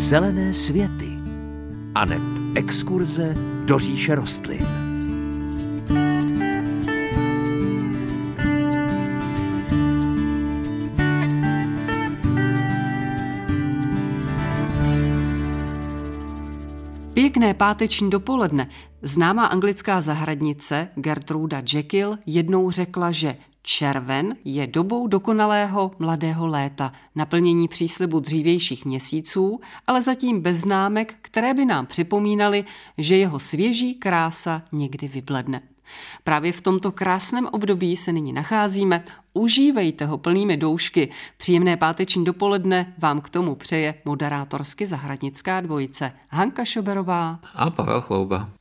Zelené světy a neb exkurze do říše rostlin. Pěkné páteční dopoledne. Známá anglická zahradnice Gertruda Jekyll jednou řekla, že Červen je dobou dokonalého mladého léta, naplnění příslibu dřívějších měsíců, ale zatím bez známek, které by nám připomínaly, že jeho svěží krása někdy vybledne. Právě v tomto krásném období se nyní nacházíme. Užívejte ho plnými doušky. Příjemné páteční dopoledne vám k tomu přeje moderátorsky zahradnická dvojice Hanka Šoberová a Pavel Chlouba.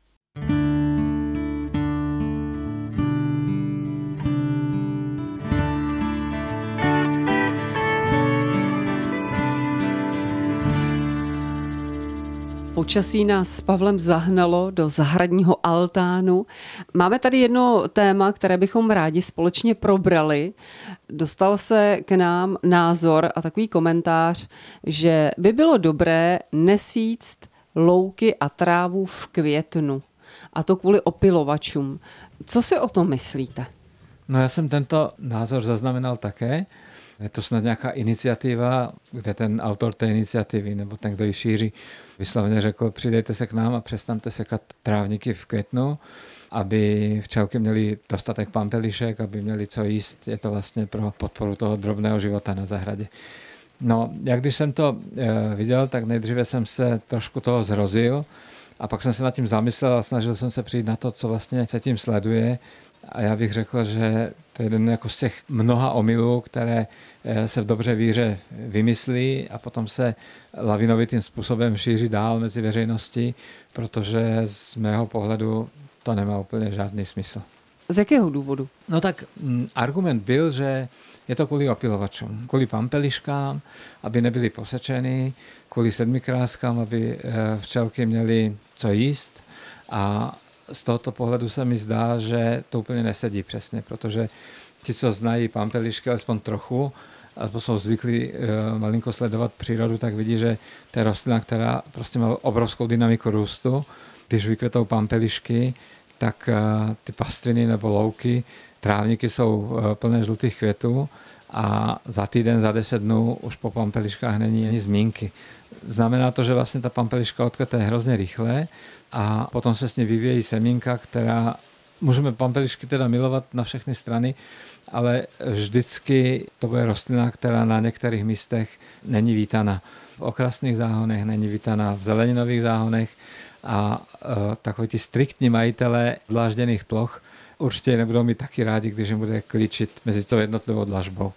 Počasí nás s Pavlem zahnalo do zahradního altánu. Máme tady jedno téma, které bychom rádi společně probrali. Dostal se k nám názor a takový komentář, že by bylo dobré nesíct louky a trávu v květnu. A to kvůli opilovačům. Co si o tom myslíte? No já jsem tento názor zaznamenal také. Je to snad nějaká iniciativa, kde ten autor té iniciativy nebo ten, kdo ji šíří, vysloveně řekl, přidejte se k nám a přestaňte sekat trávníky v květnu, aby včelky měly dostatek pampelišek, aby měli co jíst. Je to vlastně pro podporu toho drobného života na zahradě. No, jak když jsem to e, viděl, tak nejdříve jsem se trošku toho zrozil a pak jsem se nad tím zamyslel a snažil jsem se přijít na to, co vlastně se tím sleduje. A já bych řekl, že to je jeden jako z těch mnoha omylů, které eh, se v dobře víře vymyslí a potom se lavinovitým způsobem šíří dál mezi veřejností, protože z mého pohledu to nemá úplně žádný smysl. Z jakého důvodu? No tak mm, argument byl, že je to kvůli opilovačům, kvůli pampeliškám, aby nebyly posečeny, kvůli sedmikráskám, aby eh, včelky měly co jíst a z tohoto pohledu se mi zdá, že to úplně nesedí přesně, protože ti, co znají pampelišky alespoň trochu, a jsou zvyklí e, malinko sledovat přírodu, tak vidí, že to je rostlina, která prostě má obrovskou dynamiku růstu. Když vykvetou pampelišky, tak e, ty pastviny nebo louky, trávníky jsou e, plné žlutých květů a za týden, za deset dnů už po pampeliškách není ani zmínky. Znamená to, že vlastně ta pampeliška odkvete hrozně rychle a potom se s ní vyvíjí semínka, která můžeme pampelišky teda milovat na všechny strany, ale vždycky to bude rostlina, která na některých místech není vítaná. V okrasných záhonech není vítaná, v zeleninových záhonech a e, takový ty striktní majitelé dlážděných ploch určitě nebudou mít taky rádi, když jim bude klíčit mezi tou jednotlivou dlažbou.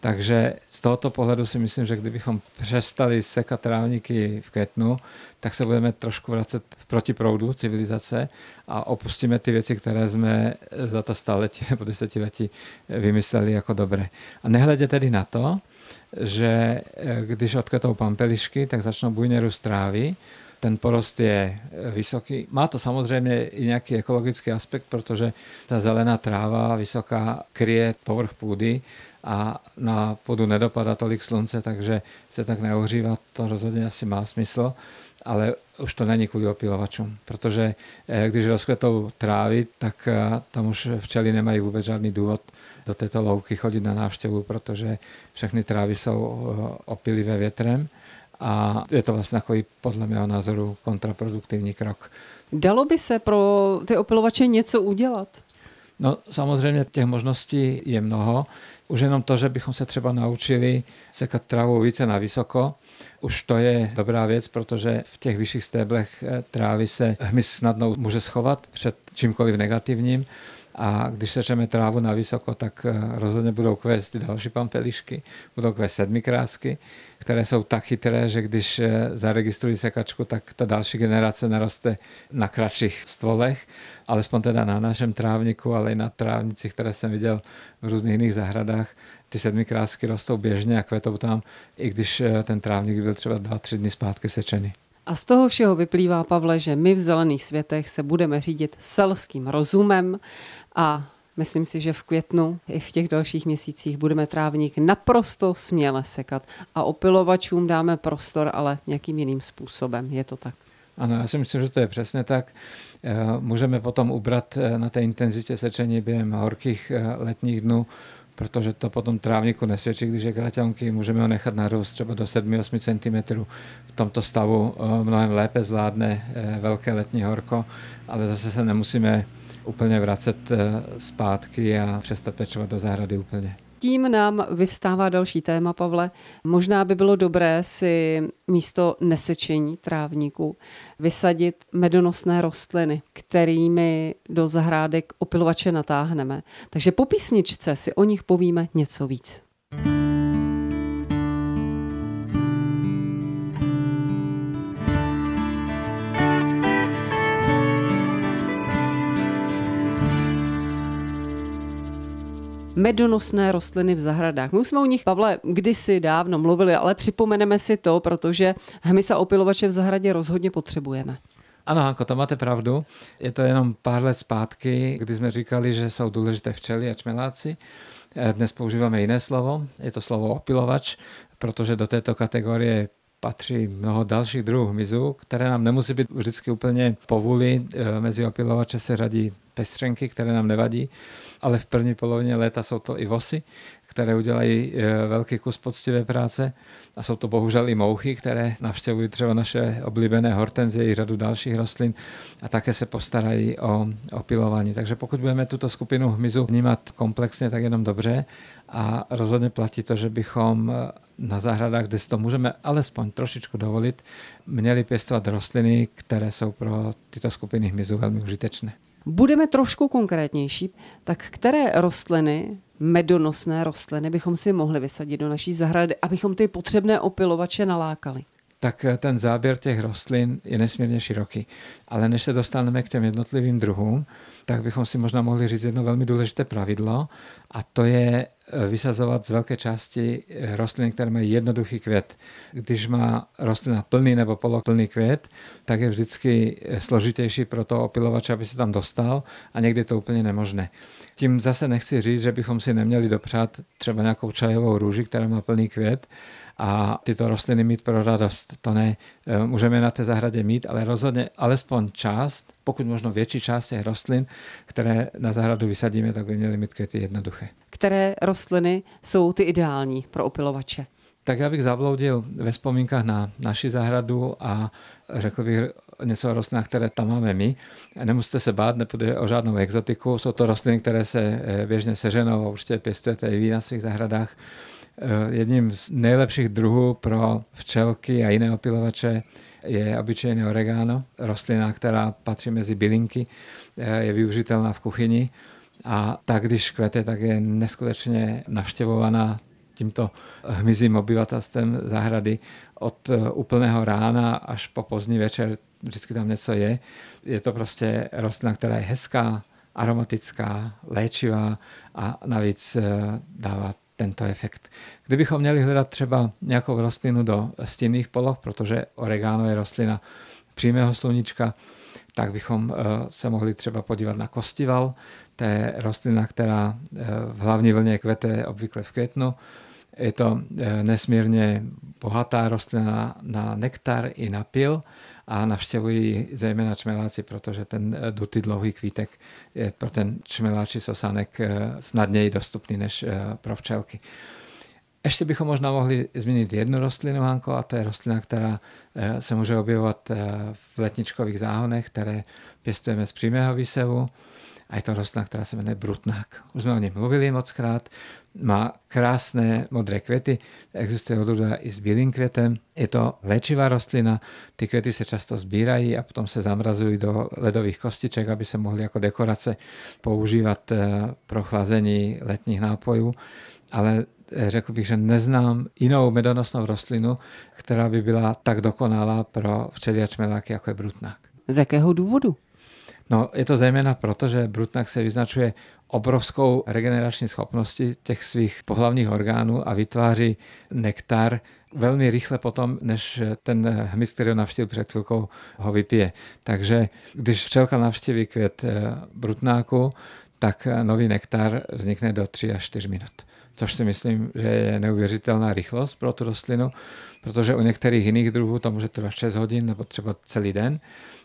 Takže z tohoto pohledu si myslím, že kdybychom přestali sekat trávníky v květnu, tak se budeme trošku vracet v protiproudu civilizace a opustíme ty věci, které jsme za ta staletí nebo desetiletí vymysleli jako dobré. A nehledě tedy na to, že když odkvetou pampelišky, tak začnou bujně růst trávy, ten porost je vysoký. Má to samozřejmě i nějaký ekologický aspekt, protože ta zelená tráva vysoká kryje povrch půdy a na půdu nedopadá tolik slunce, takže se tak neohřívá, to rozhodně asi má smysl, ale už to není kvůli opilovačům, protože eh, když rozkvetou trávy, tak eh, tam už včely nemají vůbec žádný důvod do této louky chodit na návštěvu, protože všechny trávy jsou eh, opilivé větrem a je to vlastně takový podle mého názoru kontraproduktivní krok. Dalo by se pro ty opilovače něco udělat? No samozřejmě těch možností je mnoho. Už jenom to, že bychom se třeba naučili sekat trávu více na vysoko, už to je dobrá věc, protože v těch vyšších stéblech eh, trávy se hmyz snadno může schovat před čímkoliv negativním a když sečeme trávu na vysoko, tak eh, rozhodně budou kvést další pampelišky, budou kvést sedmikrásky, které jsou tak chytré, že když eh, zaregistrují sekačku, tak ta další generace naroste na kratších stvolech, alespoň teda na našem trávniku, ale i na trávnicích, které jsem viděl v různých jiných zahradách. Ty sedmikrásky rostou běžně a kvetou tam, i když eh, ten trávník byl třeba dva, tři dny zpátky sečený. A z toho všeho vyplývá, Pavle, že my v Zelených světech se budeme řídit selským rozumem a Myslím si, že v květnu i v těch dalších měsících budeme trávník naprosto směle sekat a opilovačům dáme prostor, ale nějakým jiným způsobem. Je to tak? Ano, já si myslím, že to je přesně tak. Eh, můžeme potom ubrat eh, na té intenzitě sečení během horkých eh, letních dnů, protože to potom trávníku nesvědčí, když je kraťonky, můžeme ho nechat narůst třeba do 7-8 cm. V tomto stavu mnohem lépe zvládne velké letní horko, ale zase se nemusíme úplně vracet zpátky a přestat pečovat do zahrady úplně tím nám vyvstává další téma, Pavle. Možná by bylo dobré si místo nesečení trávníku vysadit medonosné rostliny, kterými do zahrádek opilovače natáhneme. Takže po písničce si o nich povíme něco víc. Medonosné rostliny v zahradách. My už jsme o nich, Pavle, kdysi dávno mluvili, ale připomeneme si to, protože hmyz a opilovače v zahradě rozhodně potřebujeme. Ano, Hanko, to máte pravdu. Je to jenom pár let zpátky, kdy jsme říkali, že jsou důležité včely a čmeláci. Dnes používáme jiné slovo, je to slovo opilovač, protože do této kategorie patří mnoho dalších druhů hmyzu, které nám nemusí být vždycky úplně povůli. Mezi opilovače se řadí pestřenky, které nám nevadí, ale v první polovině léta jsou to i vosy, které udělají e, velký kus poctivé práce a jsou to bohužel i mouchy, které navštěvují třeba naše oblíbené hortenzie i řadu dalších rostlin a také se postarají o opilování. Takže pokud budeme tuto skupinu hmyzu vnímat komplexně, tak jenom dobře a rozhodně platí to, že bychom e, na zahradách, kde si to můžeme alespoň trošičku dovolit, měli pěstovat rostliny, které jsou pro tyto skupiny hmyzu velmi užitečné. Budeme trošku konkrétnější, tak které rostliny, medonosné rostliny, bychom si mohli vysadit do naší zahrady, abychom ty potřebné opilovače nalákali? tak ten záběr těch rostlin je nesmírně široký. Ale než se dostaneme k těm jednotlivým druhům, tak bychom si možná mohli říct jedno velmi důležité pravidlo a to je eh, vysazovat z velké části eh, rostliny, které mají jednoduchý květ. Když má rostlina plný nebo poloplný květ, tak je vždycky eh, složitější pro toho opilovače, aby se tam dostal a někdy to úplně nemožné. Tím zase nechci říct, že bychom si neměli dopřát třeba nějakou čajovou růži, která má plný květ, a tyto rostliny mít pro radost. To ne, můžeme na té zahradě mít, ale rozhodně alespoň část, pokud možno větší část těch rostlin, které na zahradu vysadíme, tak by měly mít květy jednoduché. Které rostliny jsou ty ideální pro opilovače? Tak já bych zabloudil ve vzpomínkách na naši zahradu a řekl bych něco o rostlinách, které tam máme my. Nemusíte se bát, nepůjde o žádnou exotiku. Jsou to rostliny, které se e, běžně seženou určitě pěstujete i vy na svých zahradách. Eh, jedním z nejlepších druhů pro včelky a jiné opilovače je obyčejné oregano, rostlina, která patří mezi bylinky, eh, je využitelná v kuchyni a tak, když kvete, tak je neskutečně navštěvovaná tímto hmyzím obyvatelstvem zahrady od eh, úplného rána až po pozdní večer, vždycky tam něco je. Je to prostě rostlina, která je hezká, aromatická, léčivá a navíc dává tento efekt. Kdybychom měli hledat třeba nějakou rostlinu do stinných poloh, protože oregano je rostlina přímého sluníčka, tak bychom eh, se mohli třeba podívat na kostival. To je rostlina, která eh, v hlavní vlně kvete obvykle v květnu. Je to eh, nesmírně bohatá rostlina na nektar i na pil a navštěvují zejména čmeláci, protože ten dutý dlouhý kvítek je pro ten čmeláčí sosánek snadněji dostupný než pro včelky. Ještě bychom možná mohli zmínit jednu rostlinu, Hanko, a to je rostlina, která se může objevovat v letničkových záhonech, které pěstujeme z přímého výsevu. A je to rostlina, která se jmenuje brutnák. Už jsme o něm mluvili moc krát má krásné modré květy, existuje odrůda i s bílým květem. Je to léčivá rostlina, ty květy se často sbírají a potom se zamrazují do ledových kostiček, aby se mohly jako dekorace používat eh, pro chlazení letních nápojů. Ale eh, řekl bych, že neznám jinou medonosnou rostlinu, která by byla tak dokonalá pro včely a čmeláky, jako je brutnák. Z jakého důvodu? No, je to zejména proto, že brutnak se vyznačuje obrovskou regenerační schopností těch svých pohlavních orgánů a vytváří nektar velmi rychle potom, než ten hmyz, který ho navštívil před chvilkou, ho vypije. Takže když včelka navštíví květ eh, brutnáku, tak nový nektar vznikne do 3 až 4 minut. Což si myslím, že je neuvěřitelná rychlost pro tu rostlinu, protože u některých jiných druhů to může trvat 6 hodin nebo třeba celý den,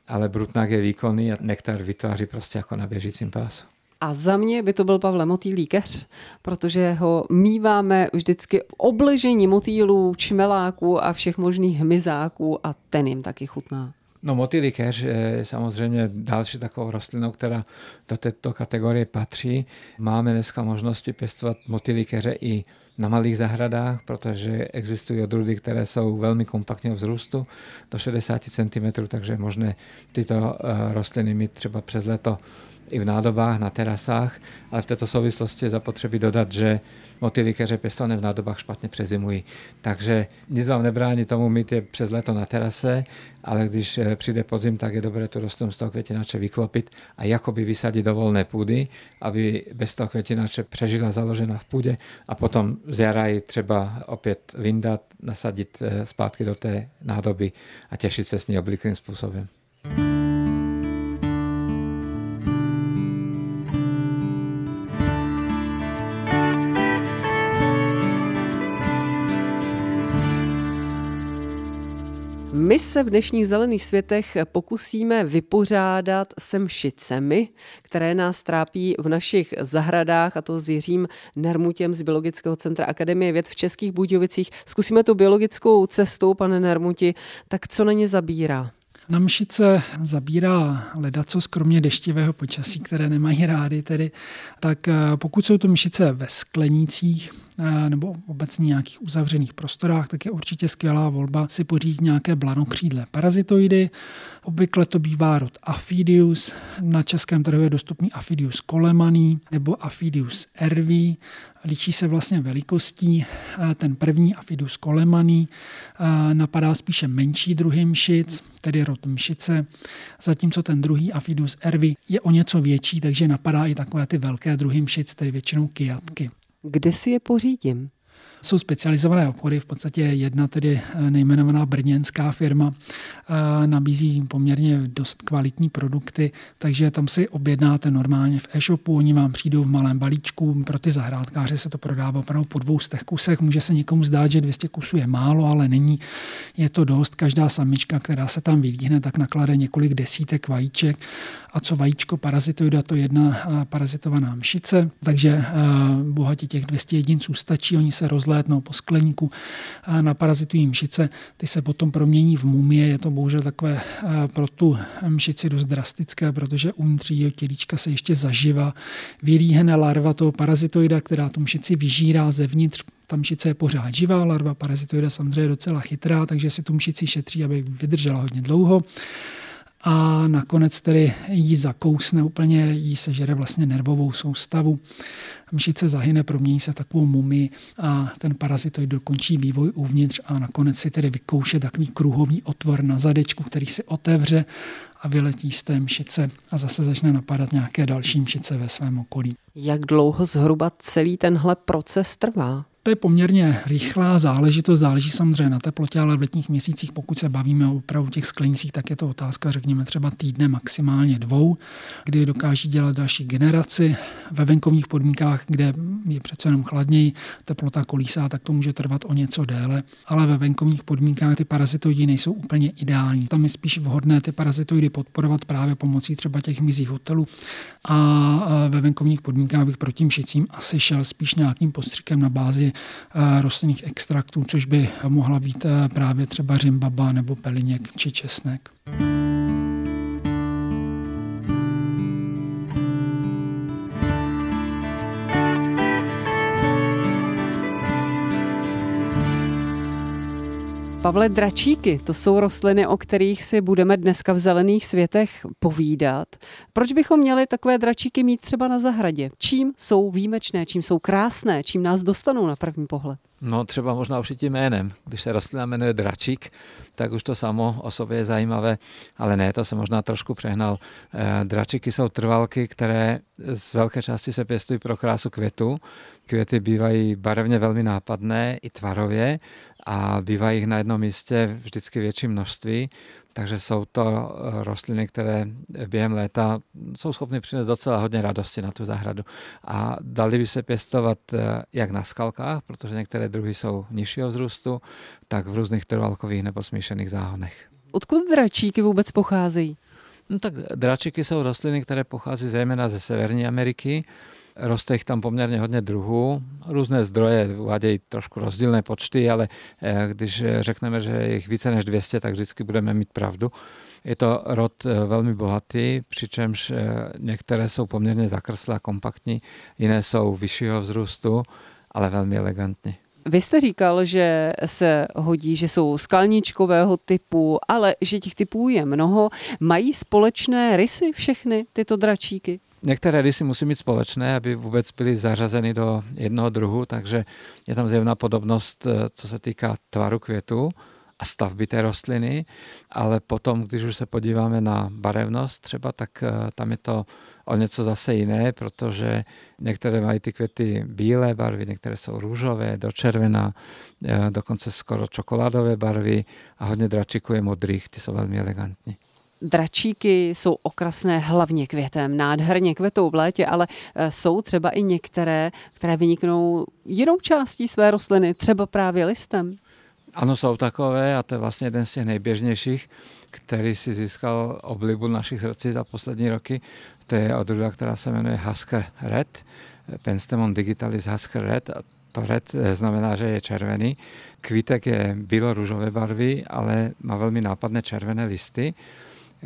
ale brutnák je výkonný a nektar vytváří prostě jako na běžícím pásu. A za mě by to byl Pavle Motýlý keř, protože ho míváme vždycky v obležení motýlů, čmeláků a všech možných hmyzáků a ten jim taky chutná. No motýlí keř je samozřejmě další takovou rostlinou, která do této kategorie patří. Máme dneska možnosti pěstovat motýlí keře i na malých zahradách, protože existují odrůdy, které jsou velmi kompaktně vzrůstu do 60 cm, takže je možné tyto eh, rostliny mít třeba přes leto i v nádobách, na terasách, ale v této souvislosti je zapotřebí dodat, že motýly keře pěstované v nádobách špatně přezimují. Takže nic vám nebrání tomu mít je přes leto na terase, ale když eh, přijde podzim, tak je dobré tu rostlinu z toho květinače vyklopit a jakoby vysadit do volné půdy, aby bez toho květinače přežila založena v půdě a potom z jara ji třeba opět vyndat, nasadit eh, zpátky do té nádoby a těšit se s ní obvyklým způsobem. Se v dnešních zelených světech pokusíme vypořádat se mšicemi, které nás trápí v našich zahradách, a to s Jiřím Nermutěm z Biologického centra Akademie věd v Českých Budějovicích. Zkusíme tu biologickou cestu, pane Nermuti, tak co na ně zabírá? Na mšice zabírá ledaco kromě deštivého počasí, které nemají rády tedy, tak eh, pokud jsou to mšice ve sklenících, Eh, nebo obecně nějakých uzavřených prostorách, tak je určitě skvělá volba si pořídit nějaké blanokřídlé parazitoidy. Obvykle to bývá rod Aphidius, na českém trhu je dostupný Aphidius kolemaný nebo Aphidius ervi. Ličí se vlastně velikostí. Ten první Aphidius kolemaný napadá spíše menší druhy mšic, tedy rod mšice, zatímco ten druhý Aphidius ervi je o něco větší, takže napadá i takové ty velké druhy mšic, tedy většinou kijatky. Kde si je pořídím? Jsou specializované obchody, v podstatě jedna tedy eh, nejmenovaná brněnská firma eh, nabízí poměrně dost kvalitní produkty, takže tam si objednáte normálně v e-shopu, oni vám přijdou v malém balíčku, pro ty zahrádkáře se to prodává opravdu po dvou z těch kusech, může se někomu zdát, že 200 kusů je málo, ale není, je to dost, každá samička, která se tam vylíhne, tak naklade několik desítek vajíček. A co vajíčko parazitoida, to jedna eh, parazitovaná mšice, takže bohatě těch 200 jedinců stačí, oni se rozlétají rozlétnou po skleníku, na parazitují mšice, ty se potom promění v mumie. Je to bohužel takové pro tu mšici dost drastické, protože uvnitř jejího tělíčka se ještě zaživa vylíhne larva toho parazitoida, která tu mšici vyžírá zevnitř. Ta mšice je pořád živá, larva parazitoida samozřejmě je docela chytrá, takže si tu mšici šetří, aby vydržela hodně dlouho a nakonec tedy jí zakousne úplně, jí sežere vlastně nervovou soustavu. Mšice zahyne, promění se takovou mumii a ten parazitoid dokončí vývoj uvnitř a nakonec si tedy vykouše takový kruhový otvor na zadečku, který si otevře a vyletí z té mšice a zase začne napadat nějaké další mšice ve svém okolí. Jak dlouho zhruba celý tenhle proces trvá? To je poměrně rychlá záležitost, záleží samozřejmě na teplotě, ale v letních měsících, pokud se bavíme o opravdu těch sklenicích, tak je to otázka, řekněme, třeba týdne, maximálně dvou, kdy dokáží dělat další generaci. Ve venkovních podmínkách, kde je přece jenom chladněji, teplota kolísá, tak to může trvat o něco déle, ale ve venkovních podmínkách ty parazitoidy nejsou úplně ideální. Tam je spíš vhodné ty parazitoidy podporovat právě pomocí třeba těch mizích hotelů a ve venkovních podmínkách bych proti mšicím asi šel spíš nějakým postřikem na bázi rostlinných extraktů, což by mohla být eh, právě třeba řimbaba nebo peliněk či česnek. Pavle, dračíky, to jsou rostliny, o kterých si budeme dneska v zelených světech povídat. Proč bychom měli takové dračíky mít třeba na zahradě? Čím jsou výjimečné, čím jsou krásné, čím nás dostanou na první pohled? No třeba možná už i tím jménem. Když se rostlina jmenuje dračík, tak už to samo o sobě je zajímavé, ale ne, to se možná trošku přehnal. Eh, dračiky jsou trvalky, které z velké části se pěstují pro krásu květu. Květy bývají barevně velmi nápadné i tvarově a bývají jich na jednom místě vždycky větší množství takže jsou to eh, rostliny, které během léta jsou schopny přinést docela hodně radosti na tu zahradu. A dali by se pěstovat eh, jak na skalkách, protože některé druhy jsou nižšího vzrůstu, tak v různých trvalkových nebo smíšených záhonech. Odkud dračíky vůbec pocházejí? No tak dračiky jsou rostliny, které pochází zejména ze Severní Ameriky. Roste jich tam poměrně hodně druhů. Různé zdroje uvádějí trošku rozdílné počty, ale eh, když řekneme, že je jich více než 200, tak vždycky budeme mít pravdu. Je to rod eh, velmi bohatý, přičemž eh, některé jsou poměrně zakrslé a kompaktní, jiné jsou vyššího vzrůstu, ale velmi elegantní. Vy jste říkal, že se hodí, že jsou skalníčkového typu, ale že těch typů je mnoho. Mají společné rysy všechny tyto dračíky? Některé rysy musí mít společné, aby vůbec byly zařazeny do jednoho druhu, takže je tam zjevná podobnost, eh, co se týká tvaru květu a stavby té rostliny, ale potom, když už se podíváme na barevnost třeba, tak eh, tam je to o něco zase jiné, protože některé mají ty květy bílé barvy, některé jsou růžové, do červená, eh, dokonce skoro čokoládové barvy a hodně dračíků je modrých, ty jsou velmi elegantní. Dračíky jsou okrasné hlavně květem, nádherně kvetou v létě, ale eh, jsou třeba i některé, které vyniknou jinou částí své rostliny, třeba právě listem. Ano, jsou takové a to je vlastně jeden z těch nejběžnějších, který si získal oblibu našich srdcí za poslední roky. To je odrůda, která se jmenuje Husker Red, Penstemon digitalis Husker Red. A to red eh, znamená, že je červený. Kvítek je bílo-růžové barvy, ale má velmi nápadné červené listy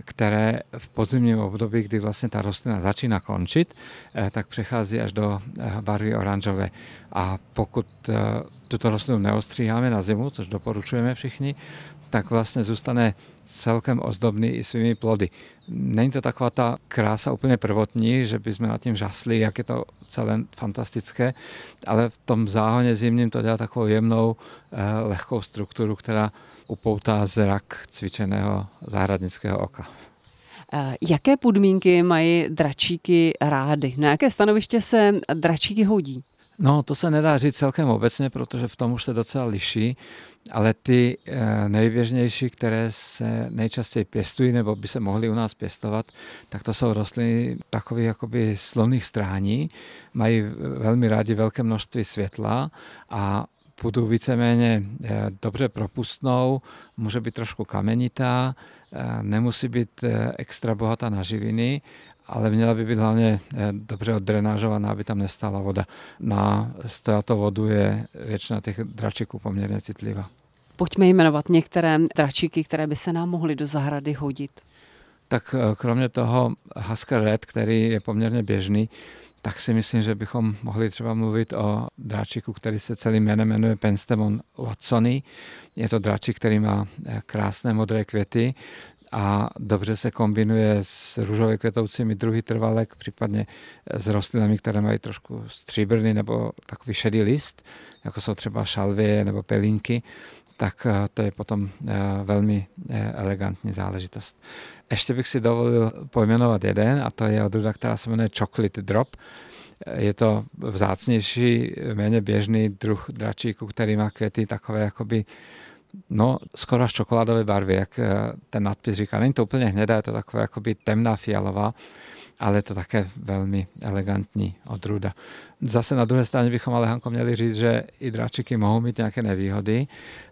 které v podzimním období, kdy vlastně ta rostlina začíná končit, eh, tak přechází až do eh, barvy oranžové. A pokud tuto rostlinu neostříháme na zimu, což doporučujeme všichni, tak vlastně zůstane celkem ozdobný i svými plody. Není to taková ta krása úplně prvotní, že bychom nad tím žasli, jak je to celé fantastické, ale v tom záhoně zimním to dělá takovou jemnou, eh, lehkou strukturu, která upoutá zrak cvičeného zahradnického oka. Eh, jaké podmínky mají dračíky rády? Na jaké stanoviště se dračíky hodí? No, to se nedá říct celkem obecně, protože v tom už se docela liší, ale ty eh, nejběžnější, které se nejčastěji pěstují nebo by se mohly u nás pěstovat, tak to jsou rostliny takových jakoby sloných strání, mají velmi rádi velké množství světla a půdu víceméně eh, dobře propustnou, může být trošku kamenitá, eh, nemusí být extra bohatá na živiny ale měla by být hlavně eh, dobře oddrenážovaná, aby tam nestála voda. Na stojatou vodu je většina těch dračiků poměrně citlivá. Pojďme jmenovat některé dračiky, které by se nám mohly do zahrady hodit. Tak eh, kromě toho Husker Red, který je poměrně běžný, tak si myslím, že bychom mohli třeba mluvit o dráčiku, který se celým jménem jmenuje Penstemon watsony. Je to dráčik, který má eh, krásné modré květy, a dobře se kombinuje s růžově květoucími druhy trvalek, případně s rostlinami, které mají trošku stříbrný nebo takový šedý list, jako jsou třeba šalvie nebo pelínky, tak eh, to je potom eh, velmi eh, elegantní záležitost. Ještě bych si dovolil pojmenovat jeden, a to je odrůda, která se jmenuje Chocolate Drop. Je to vzácnější, méně běžný druh dračíku, který má květy takové jakoby No, skoro až čokoládové barvy, jak eh, ten nadpis říká. Není to úplně hnědá, je to takové jakoby temná fialová, ale je to také velmi elegantní odrůda. Zase na druhé straně bychom ale Hanko měli říct, že i dráčiky mohou mít nějaké nevýhody.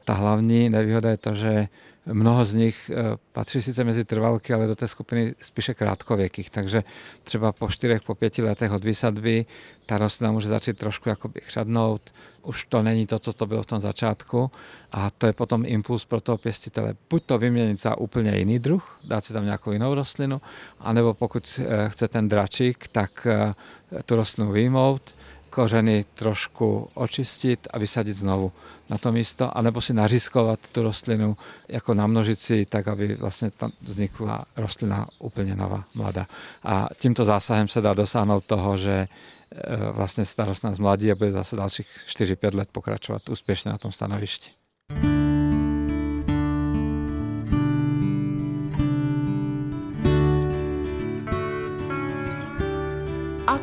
Ta hlavní nevýhoda je to, že Mnoho z nich eh, patří sice mezi trvalky, ale do té skupiny spíše krátkověkých, takže třeba po čtyřech, po pěti letech od výsadby ta rostlina může začít trošku jakoby chřadnout, už to není to, co to bylo v tom začátku. A to je potom impuls pro toho pěstitele. Buď to vyměnit za úplně jiný druh, dát si tam nějakou jinou rostlinu, anebo pokud eh, chce ten dračík, tak eh, tu rostlinu vyjmout, kořeny trošku očistit a vysadit znovu na to místo, anebo si nařiskovat tu rostlinu jako na množici, tak aby vlastně tam vznikla rostlina úplně nová, mladá. A tímto zásahem se dá dosáhnout toho, že e, vlastně se ta rostlina zmladí a bude zase dalších 4-5 let pokračovat úspěšně na tom stanovišti.